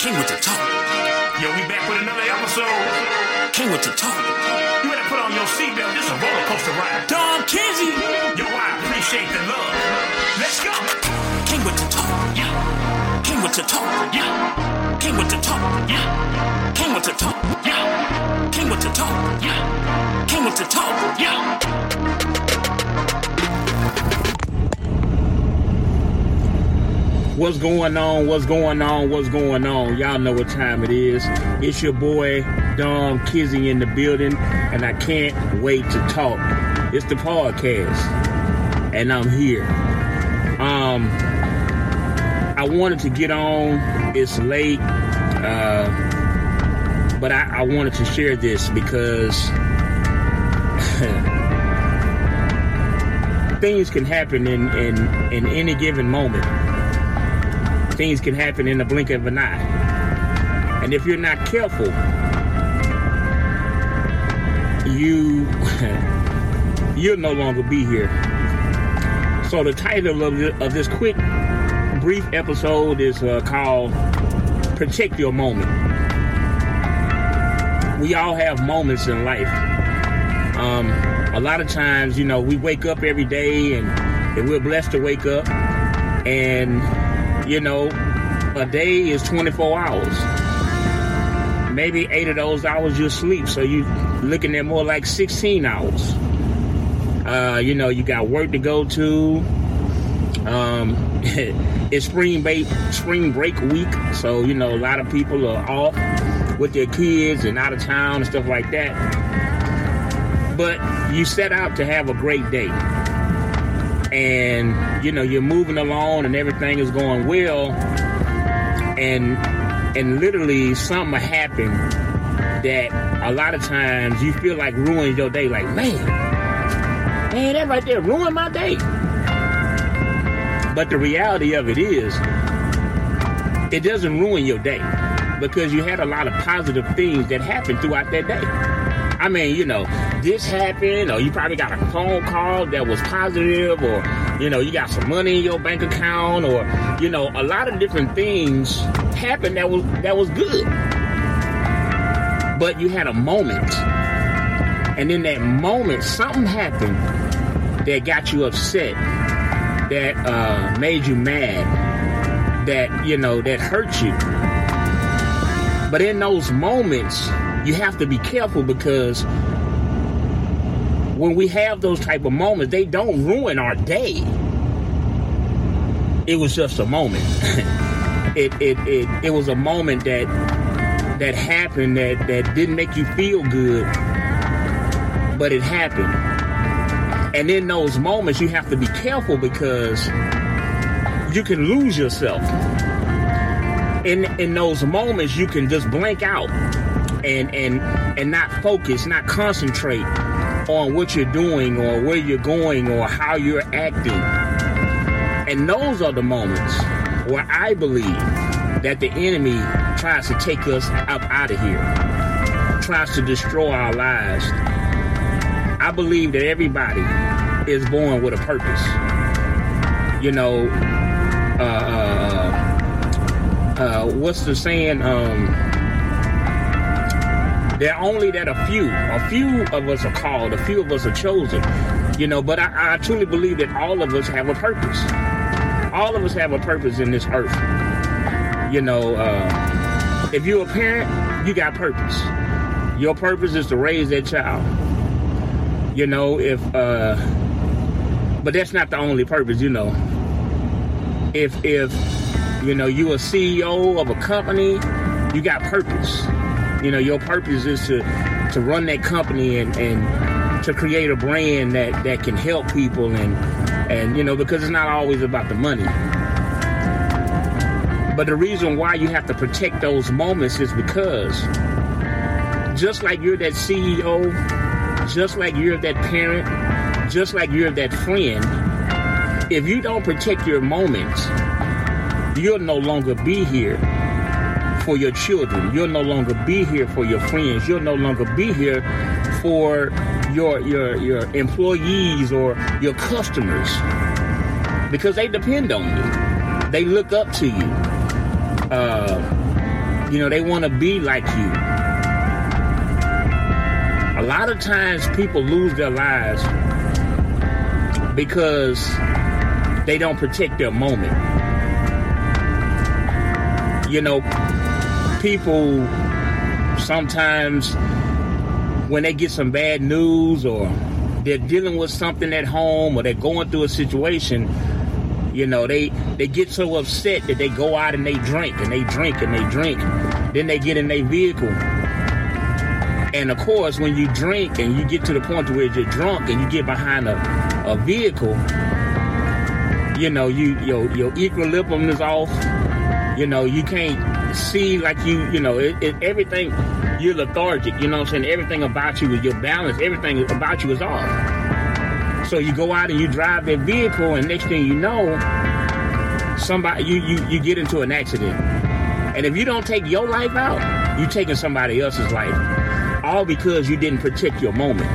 Came with the talk. Yo, we back with another episode. Came with the talk. You better put on your seatbelt. This is a roller coaster ride. Dom Kizzie. Yo, I appreciate the love. Let's go. Came with the talk. Yeah, Came with the talk. yeah, Came with the talk. yeah, Came with the talk. yeah, Came with the talk. yeah, Came with the talk. yeah. What's going on? What's going on? What's going on? Y'all know what time it is. It's your boy Dom Kizzie in the building, and I can't wait to talk. It's the podcast, and I'm here. Um, I wanted to get on. It's late, uh, but I, I wanted to share this because things can happen in, in, in any given moment things can happen in the blink of an eye. And if you're not careful, you you'll no longer be here. So the title of, the, of this quick, brief episode is uh, called "Protect Your Moment." We all have moments in life. Um, a lot of times, you know, we wake up every day and, and we're blessed to wake up and you know, a day is 24 hours. Maybe eight of those hours you sleep, so you're looking at more like 16 hours. Uh, you know, you got work to go to. Um, it's spring break, spring break week, so you know a lot of people are off with their kids and out of town and stuff like that. But you set out to have a great day and you know you're moving along and everything is going well. And and literally something happened that a lot of times you feel like ruins your day. Like man man that right there ruined my day. But the reality of it is it doesn't ruin your day because you had a lot of positive things that happened throughout that day I mean, you know, this happened, or you probably got a phone call that was positive, or you know, you got some money in your bank account, or you know, a lot of different things happened that was that was good. But you had a moment, and in that moment, something happened that got you upset, that uh, made you mad, that you know, that hurt you. But in those moments, you have to be careful because when we have those type of moments, they don't ruin our day. It was just a moment. it, it it it was a moment that that happened that that didn't make you feel good, but it happened. And in those moments, you have to be careful because you can lose yourself. In in those moments, you can just blank out and and and not focus, not concentrate on what you're doing or where you're going or how you're acting. And those are the moments where I believe that the enemy tries to take us up out of here, tries to destroy our lives. I believe that everybody is born with a purpose. You know, uh, uh, uh, what's the saying? Um, they're only that a few, a few of us are called, a few of us are chosen, you know. But I, I truly believe that all of us have a purpose. All of us have a purpose in this earth. You know, uh, if you're a parent, you got purpose. Your purpose is to raise that child. You know, if, uh, but that's not the only purpose, you know. If, if, you know, you a CEO of a company, you got purpose. You know, your purpose is to to run that company and, and to create a brand that, that can help people and and you know because it's not always about the money. But the reason why you have to protect those moments is because just like you're that CEO, just like you're that parent, just like you're that friend, if you don't protect your moments, you'll no longer be here for your children. You'll no longer be here for your friends. You'll no longer be here for your your your employees or your customers because they depend on you. They look up to you. Uh, You know, they want to be like you. A lot of times people lose their lives because they don't protect their moment. You know, people sometimes when they get some bad news or they're dealing with something at home or they're going through a situation, you know, they they get so upset that they go out and they drink and they drink and they drink. Then they get in their vehicle. And of course, when you drink and you get to the point where you're drunk and you get behind a, a vehicle, you know, you your your equilibrium is off. You know, you can't see like you, you know, it, it, everything. You're lethargic. You know what I'm saying? Everything about you is your balance. Everything about you is off. So you go out and you drive that vehicle, and next thing you know, somebody you you you get into an accident. And if you don't take your life out, you're taking somebody else's life. All because you didn't protect your moment.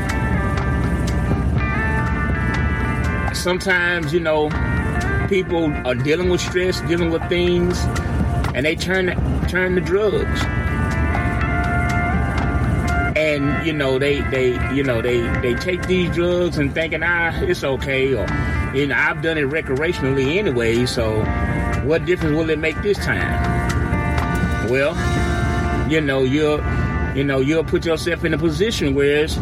Sometimes, you know, people are dealing with stress, dealing with things, and they turn turn to drugs. And you know they they you know they they take these drugs and thinking ah it's okay or you know I've done it recreationally anyway so what difference will it make this time? Well, you know you'll you know you'll put yourself in a position where it's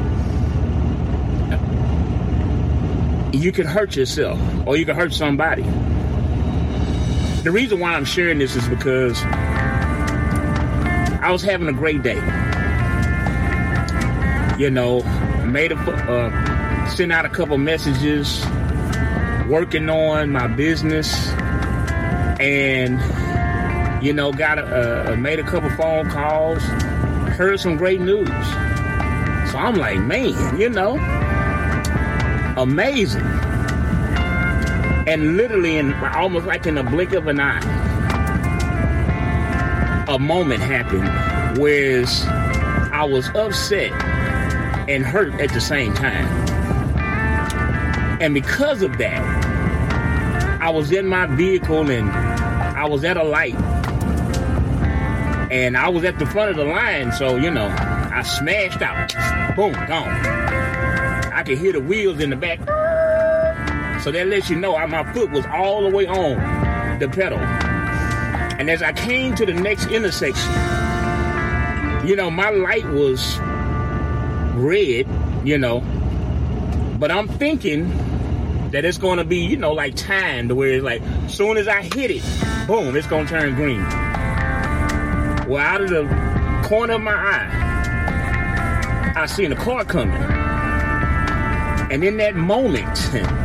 you could hurt yourself or you could hurt somebody. The reason why I'm sharing this is because I was having a great day. You know, made a uh, sent out a couple messages, working on my business, and you know, got a, made a couple phone calls, heard some great news. So I'm like, man, you know, amazing. And literally, in almost like in a blink of an eye, a moment happened where I was upset and hurt at the same time. And because of that, I was in my vehicle and I was at a light. And I was at the front of the line, so you know, I smashed out. Boom, gone. I could hear the wheels in the back. So that lets you know my foot was all the way on the pedal. And as I came to the next intersection, you know, my light was red, you know, but I'm thinking that it's going to be, you know, like timed where it's like, soon as I hit it, boom, it's going to turn green. Well, out of the corner of my eye, I seen a car coming. And in that moment,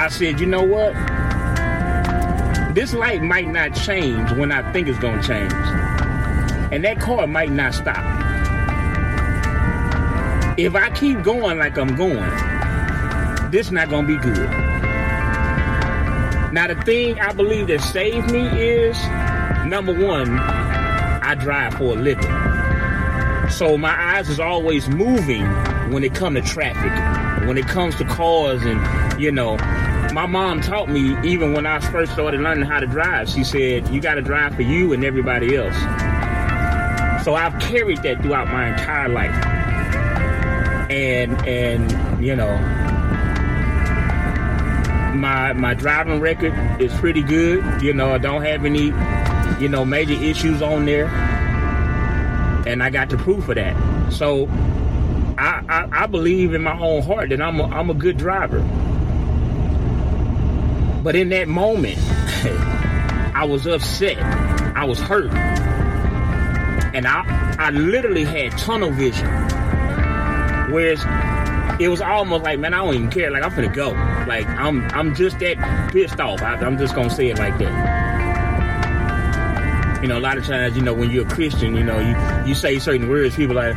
I said, you know what? This light might not change when I think it's to change. And that car might not stop. If I keep going like I'm going, this not to be good. Now, the thing I believe that saved me is number one, I drive for a living. So my eyes is always moving when it comes to traffic, when it comes to cars and, you know, my mom taught me even when I first started learning how to drive. She said, "You got to drive for you and everybody else." So I've carried that throughout my entire life, and and you know, my my driving record is pretty good. You know, I don't have any you know major issues on there, and I got the proof of that. So I I, I believe in my own heart that I'm a, I'm a good driver. But in that moment, I was upset. I was hurt. And I, I literally had tunnel vision. Whereas it was almost like, man, I don't even care. Like I'm gonna go. Like I'm, I'm just that pissed off. I, I'm just gonna say it like that. You know, a lot of times, you know, when you're a Christian, you know, you, you say certain words, people like,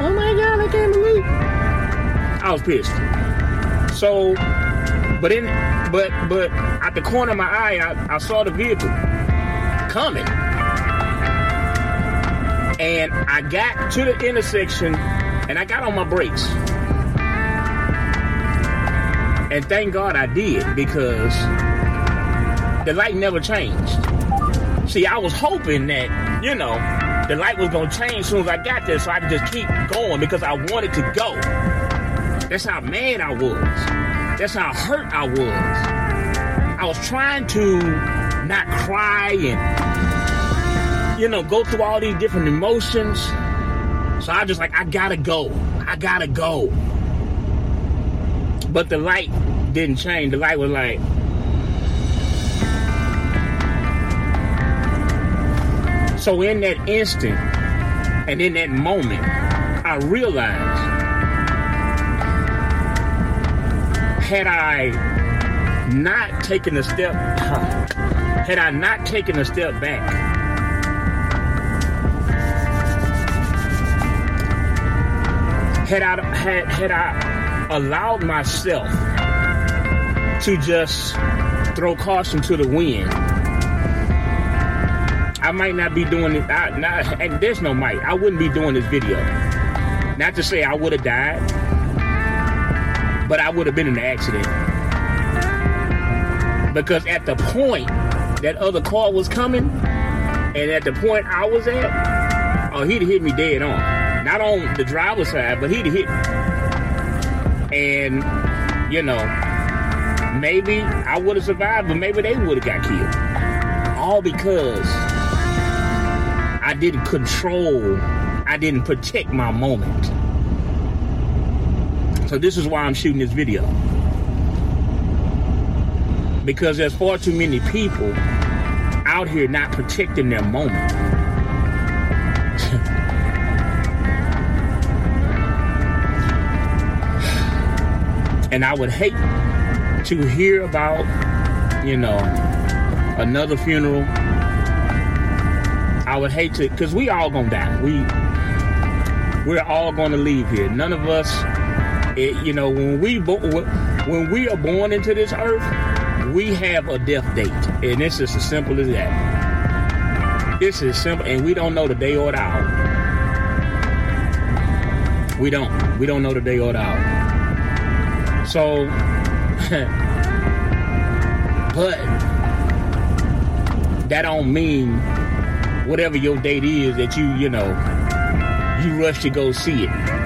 oh my God, I can't believe. I was pissed. So but in but but at the corner of my eye, I, I saw the vehicle coming. And I got to the intersection and I got on my brakes. And thank God I did because the light never changed. See, I was hoping that, you know, the light was gonna change as soon as I got there so I could just keep going because I wanted to go. That's how mad I was. That's how hurt I was. I was trying to not cry and, you know, go through all these different emotions. So I just like, I gotta go. I gotta go. But the light didn't change. The light was like, So in that instant and in that moment, I realized had I not taken a step, had I not taken a step back, had I had had I allowed myself to just throw caution to the wind, I might not be doing it. I, not, and there's no might. I wouldn't be doing this video. Not to say I would have died, but I would have been in an accident. Because at the point that other car was coming, and at the point I was at, oh, he'd have hit me dead on. Not on the driver's side, but he'd have hit me. And, you know, maybe I would have survived, but maybe they would have got killed. All because I didn't control, I didn't protect my moment. So this is why I'm shooting this video. Because there's far too many people out here not protecting their moment. and I would hate to hear about, you know, another funeral. I would hate to, because we all gonna die. We we're all gonna leave here. None of us, it, you know, when we when we are born into this earth, we have a death date, and it's just as simple as that. It's as simple, and we don't know the day or the hour. We don't. We don't know the day or the hour. So, but that don't mean whatever your date is that you, you know, you rush to go see it.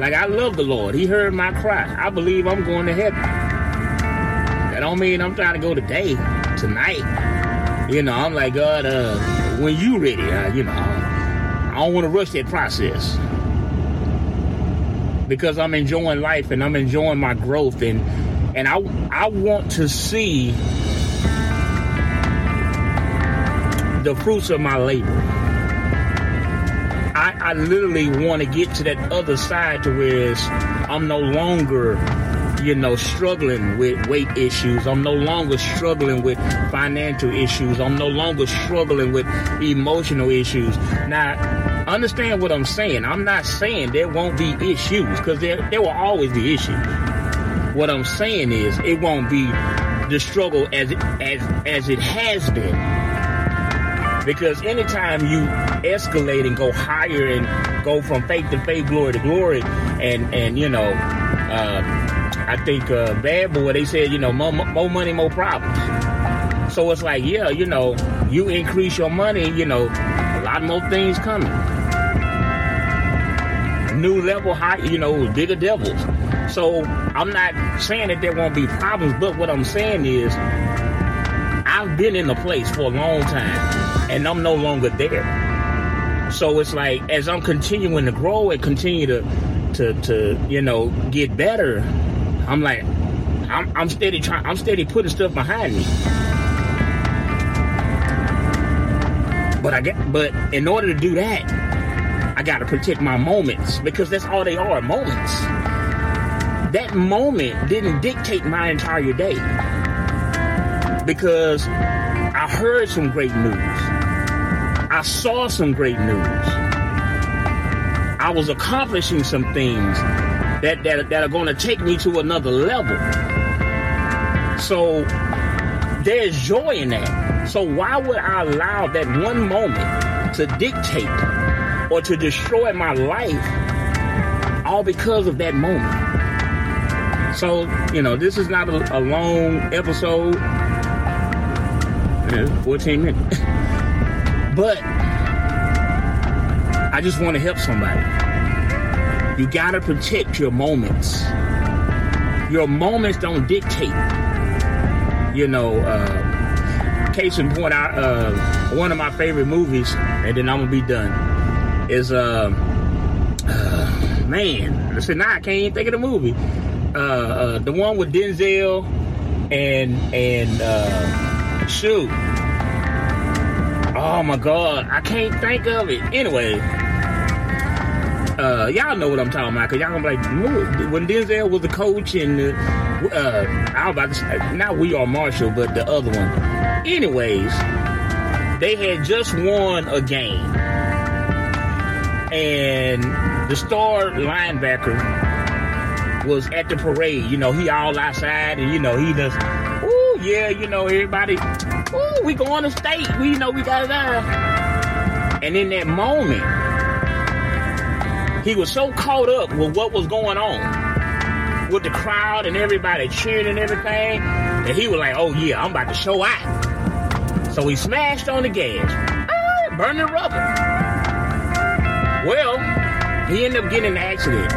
Like I love the Lord. He heard my cry. I believe I'm going to heaven. That don't mean I'm trying to go today, tonight. You know, I'm like, God, uh, when you ready, uh, you know, I don't want to rush that process. Because I'm enjoying life and I'm enjoying my growth and and I I want to see the fruits of my labor. I, I literally want to get to that other side to where I'm no longer, you know, struggling with weight issues. I'm no longer struggling with financial issues. I'm no longer struggling with emotional issues. Now, understand what I'm saying. I'm not saying there won't be issues because there, there will always be issues. What I'm saying is it won't be the struggle as as as it has been. Because anytime you escalate and go higher and go from faith to faith, glory to glory, and and you know, uh, I think uh, Bad Boy they said you know more, more money, more problems. So it's like yeah, you know, you increase your money, you know, a lot more things coming. New level, high, you know, bigger devils. So I'm not saying that there won't be problems, but what I'm saying is I've been in the place for a long time and I'm no longer there. So it's like as I'm continuing to grow and continue to to to you know get better, I'm like I'm, I'm steady trying I'm steady putting stuff behind me. But I get but in order to do that, I gotta protect my moments because that's all they are, moments. That moment didn't dictate my entire day. Because I heard some great news. I saw some great news. I was accomplishing some things that, that, that are going to take me to another level. So there's joy in that. So why would I allow that one moment to dictate or to destroy my life all because of that moment? So, you know, this is not a, a long episode. Yeah, 14 minutes. But I just want to help somebody. You gotta protect your moments. Your moments don't dictate. You know, uh, case in point, I, uh, one of my favorite movies, and then I'm gonna be done, is uh, uh man. Listen, now I can't even think of the movie. Uh, uh, the one with Denzel and and uh, shoot. Oh my God, I can't think of it. Anyway, uh, y'all know what I'm talking about, cause y'all gonna be like, when Denzel was the coach and uh, I was about to say, not we are Marshall, but the other one. Anyways, they had just won a game, and the star linebacker was at the parade. You know, he all outside, and you know he just, ooh yeah, you know everybody, ooh we going to state. We know we got it out. And in that moment, he was so caught up with what was going on with the crowd and everybody cheering and everything that he was like, oh yeah, I'm about to show out. So he smashed on the gas, ah, burning rubber. Well, he ended up getting an accident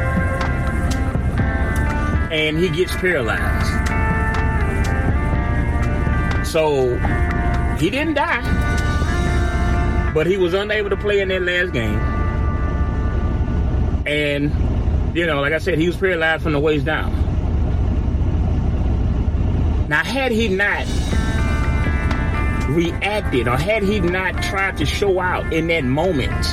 and he gets paralyzed. So he didn't die, but he was unable to play in that last game. And, you know, like I said, he was paralyzed from the waist down. Now, had he not reacted or had he not tried to show out in that moment,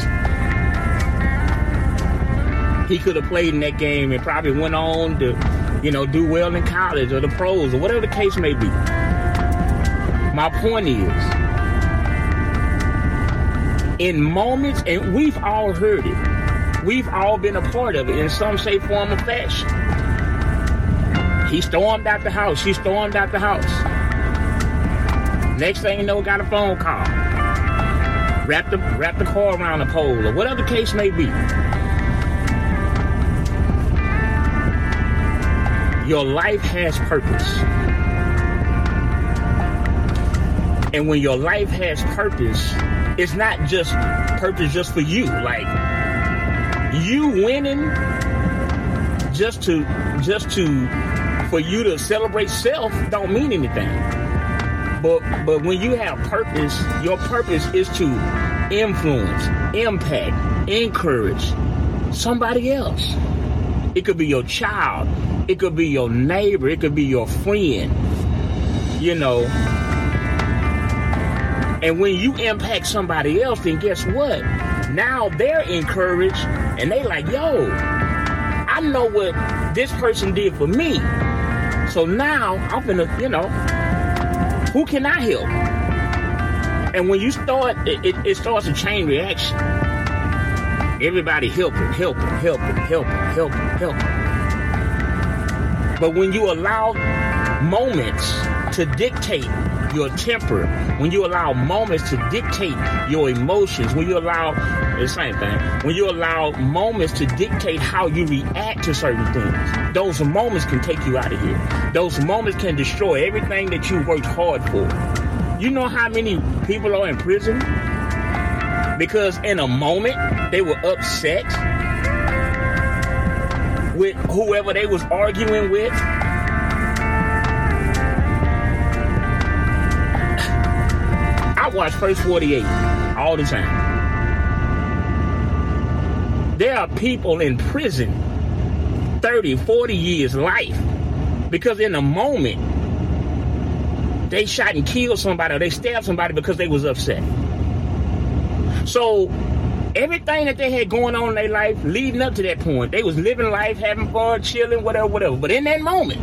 he could have played in that game and probably went on to, you know, do well in college or the pros or whatever the case may be. My point is, in moments, and we've all heard it, we've all been a part of it in some shape, form, or fashion. He stormed out the house. She stormed out the house. Next thing you know, got a phone call. Wrap the wrap the car around the pole or whatever the case may be. Your life has purpose. And when your life has purpose, it's not just purpose just for you. Like you winning just to just to for you to celebrate self don't mean anything. But but when you have purpose, your purpose is to influence, impact, encourage somebody else. It could be your child, it could be your neighbor, it could be your friend. You know, and when you impact somebody else, then guess what? Now they're encouraged and they like, yo, I know what this person did for me. So now I'm gonna, you know, who can I help? And when you start, it, it, it starts a chain reaction. Everybody helping, helping, helping, helping, helping, helping. But when you allow moments to dictate your temper, when you allow moments to dictate your emotions, when you allow the same thing, when you allow moments to dictate how you react to certain things, those moments can take you out of here. Those moments can destroy everything that you worked hard for. You know how many people are in prison? Because in a moment they were upset with whoever they was arguing with. Watch First 48 all the time. There are people in prison 30, 40 years life because in a moment they shot and killed somebody or they stabbed somebody because they was upset. So everything that they had going on in their life leading up to that point, they was living life, having fun, chilling, whatever, whatever. But in that moment,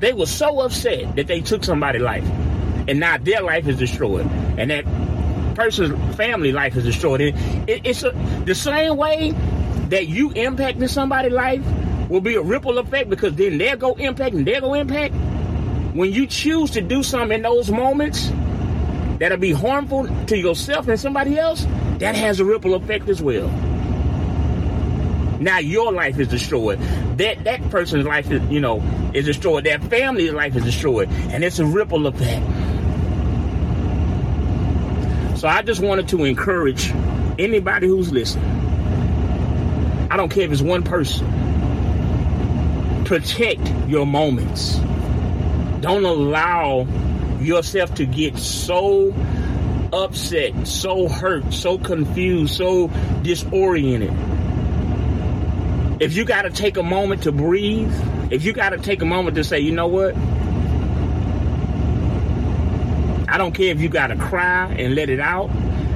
they were so upset that they took somebody's life. And now their life is destroyed. And that person's family life is destroyed. And it, it's a, the same way that you impacting somebody's life will be a ripple effect because then they'll go impact and they'll go impact. When you choose to do something in those moments that'll be harmful to yourself and somebody else, that has a ripple effect as well. Now your life is destroyed. That that person's life is, you know, is destroyed. Their family's life is destroyed. And it's a ripple effect. So I just wanted to encourage anybody who's listening. I don't care if it's one person. Protect your moments. Don't allow yourself to get so upset, so hurt, so confused, so disoriented. If you got to take a moment to breathe, if you got to take a moment to say, you know what? I don't care if you got to cry and let it out.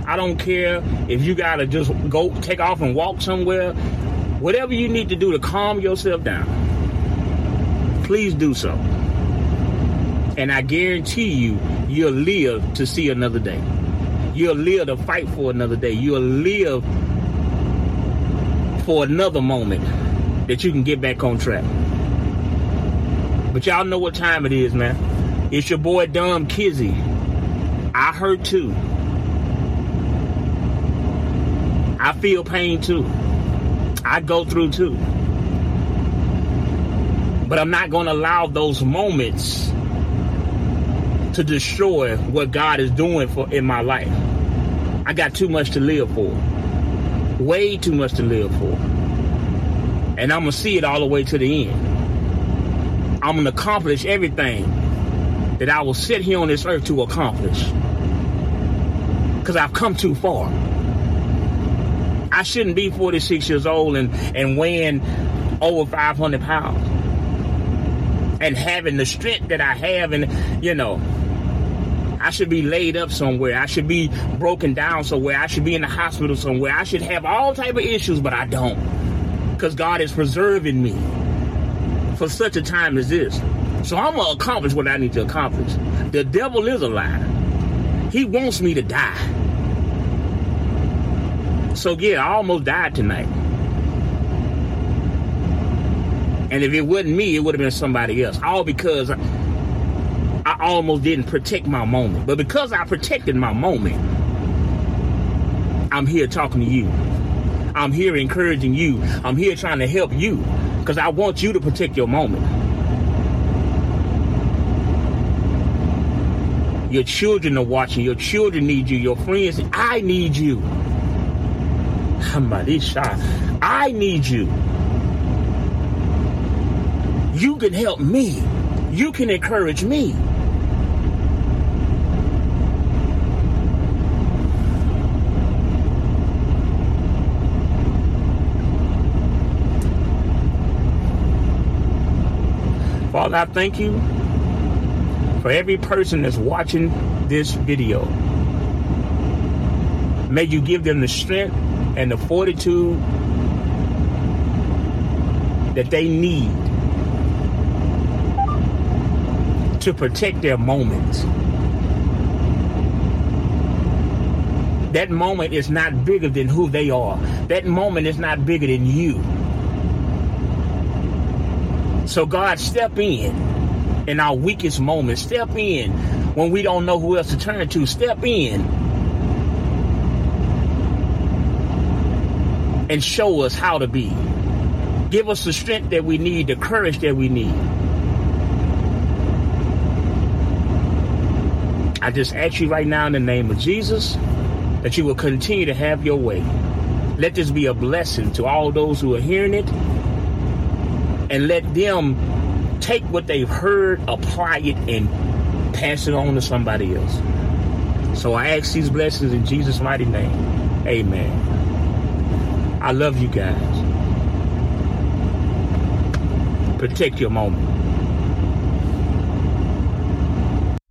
I don't care if you got to just go take off and walk somewhere. Whatever you need to do to calm yourself down, please do so. And I guarantee you, you'll live to see another day. You'll live to fight for another day. You'll live for another moment that you can get back on track. But y'all know what time it is, man. It's your boy Dom Kizzie. I hurt too. I feel pain too. I go through too. But I'm not going to allow those moments to destroy what God is doing for in my life. I got too much to live for. Way too much to live for. And I'm going to see it all the way to the end. I'm going to accomplish everything that I will sit here on this earth to accomplish. Because I've come too far. I shouldn't be 46 years old and, and weighing over 500 pounds. And having the strength that I have, and you know, I should be laid up somewhere. I should be broken down somewhere. I should be in the hospital somewhere. I should have all type of issues, but I don't. Because God is preserving me for such a time as this. So I'm gonna accomplish what I need to accomplish. The devil is a liar. He wants me to die. So yeah, I almost died tonight. And if it wasn't me, it would have been somebody else. All because I almost didn't protect my moment. But because I protected my moment, I'm here talking to you. I'm here encouraging you. I'm here trying to help you because I want you to protect your moment. Your children are watching. Your children need you. Your friends, I need you. I need you. You can help me. You can encourage me. Father, I thank you for every person that's watching this video. May you give them the strength and the fortitude that they need to protect their moments. That moment is not bigger than who they are. That moment is not bigger than you. So, God, step in in our weakest moments. Step in when we don't know who else to turn to. Step in and show us how to be. Give us the strength that we need, the courage that we need. I just ask you right now in the name of Jesus that you will continue to have your way. Let this be a blessing to all those who are hearing it and let them take what they've heard, apply it, and pass it on to somebody else. So I ask these blessings in Jesus' mighty name. Amen. I love you guys. Protect your moment.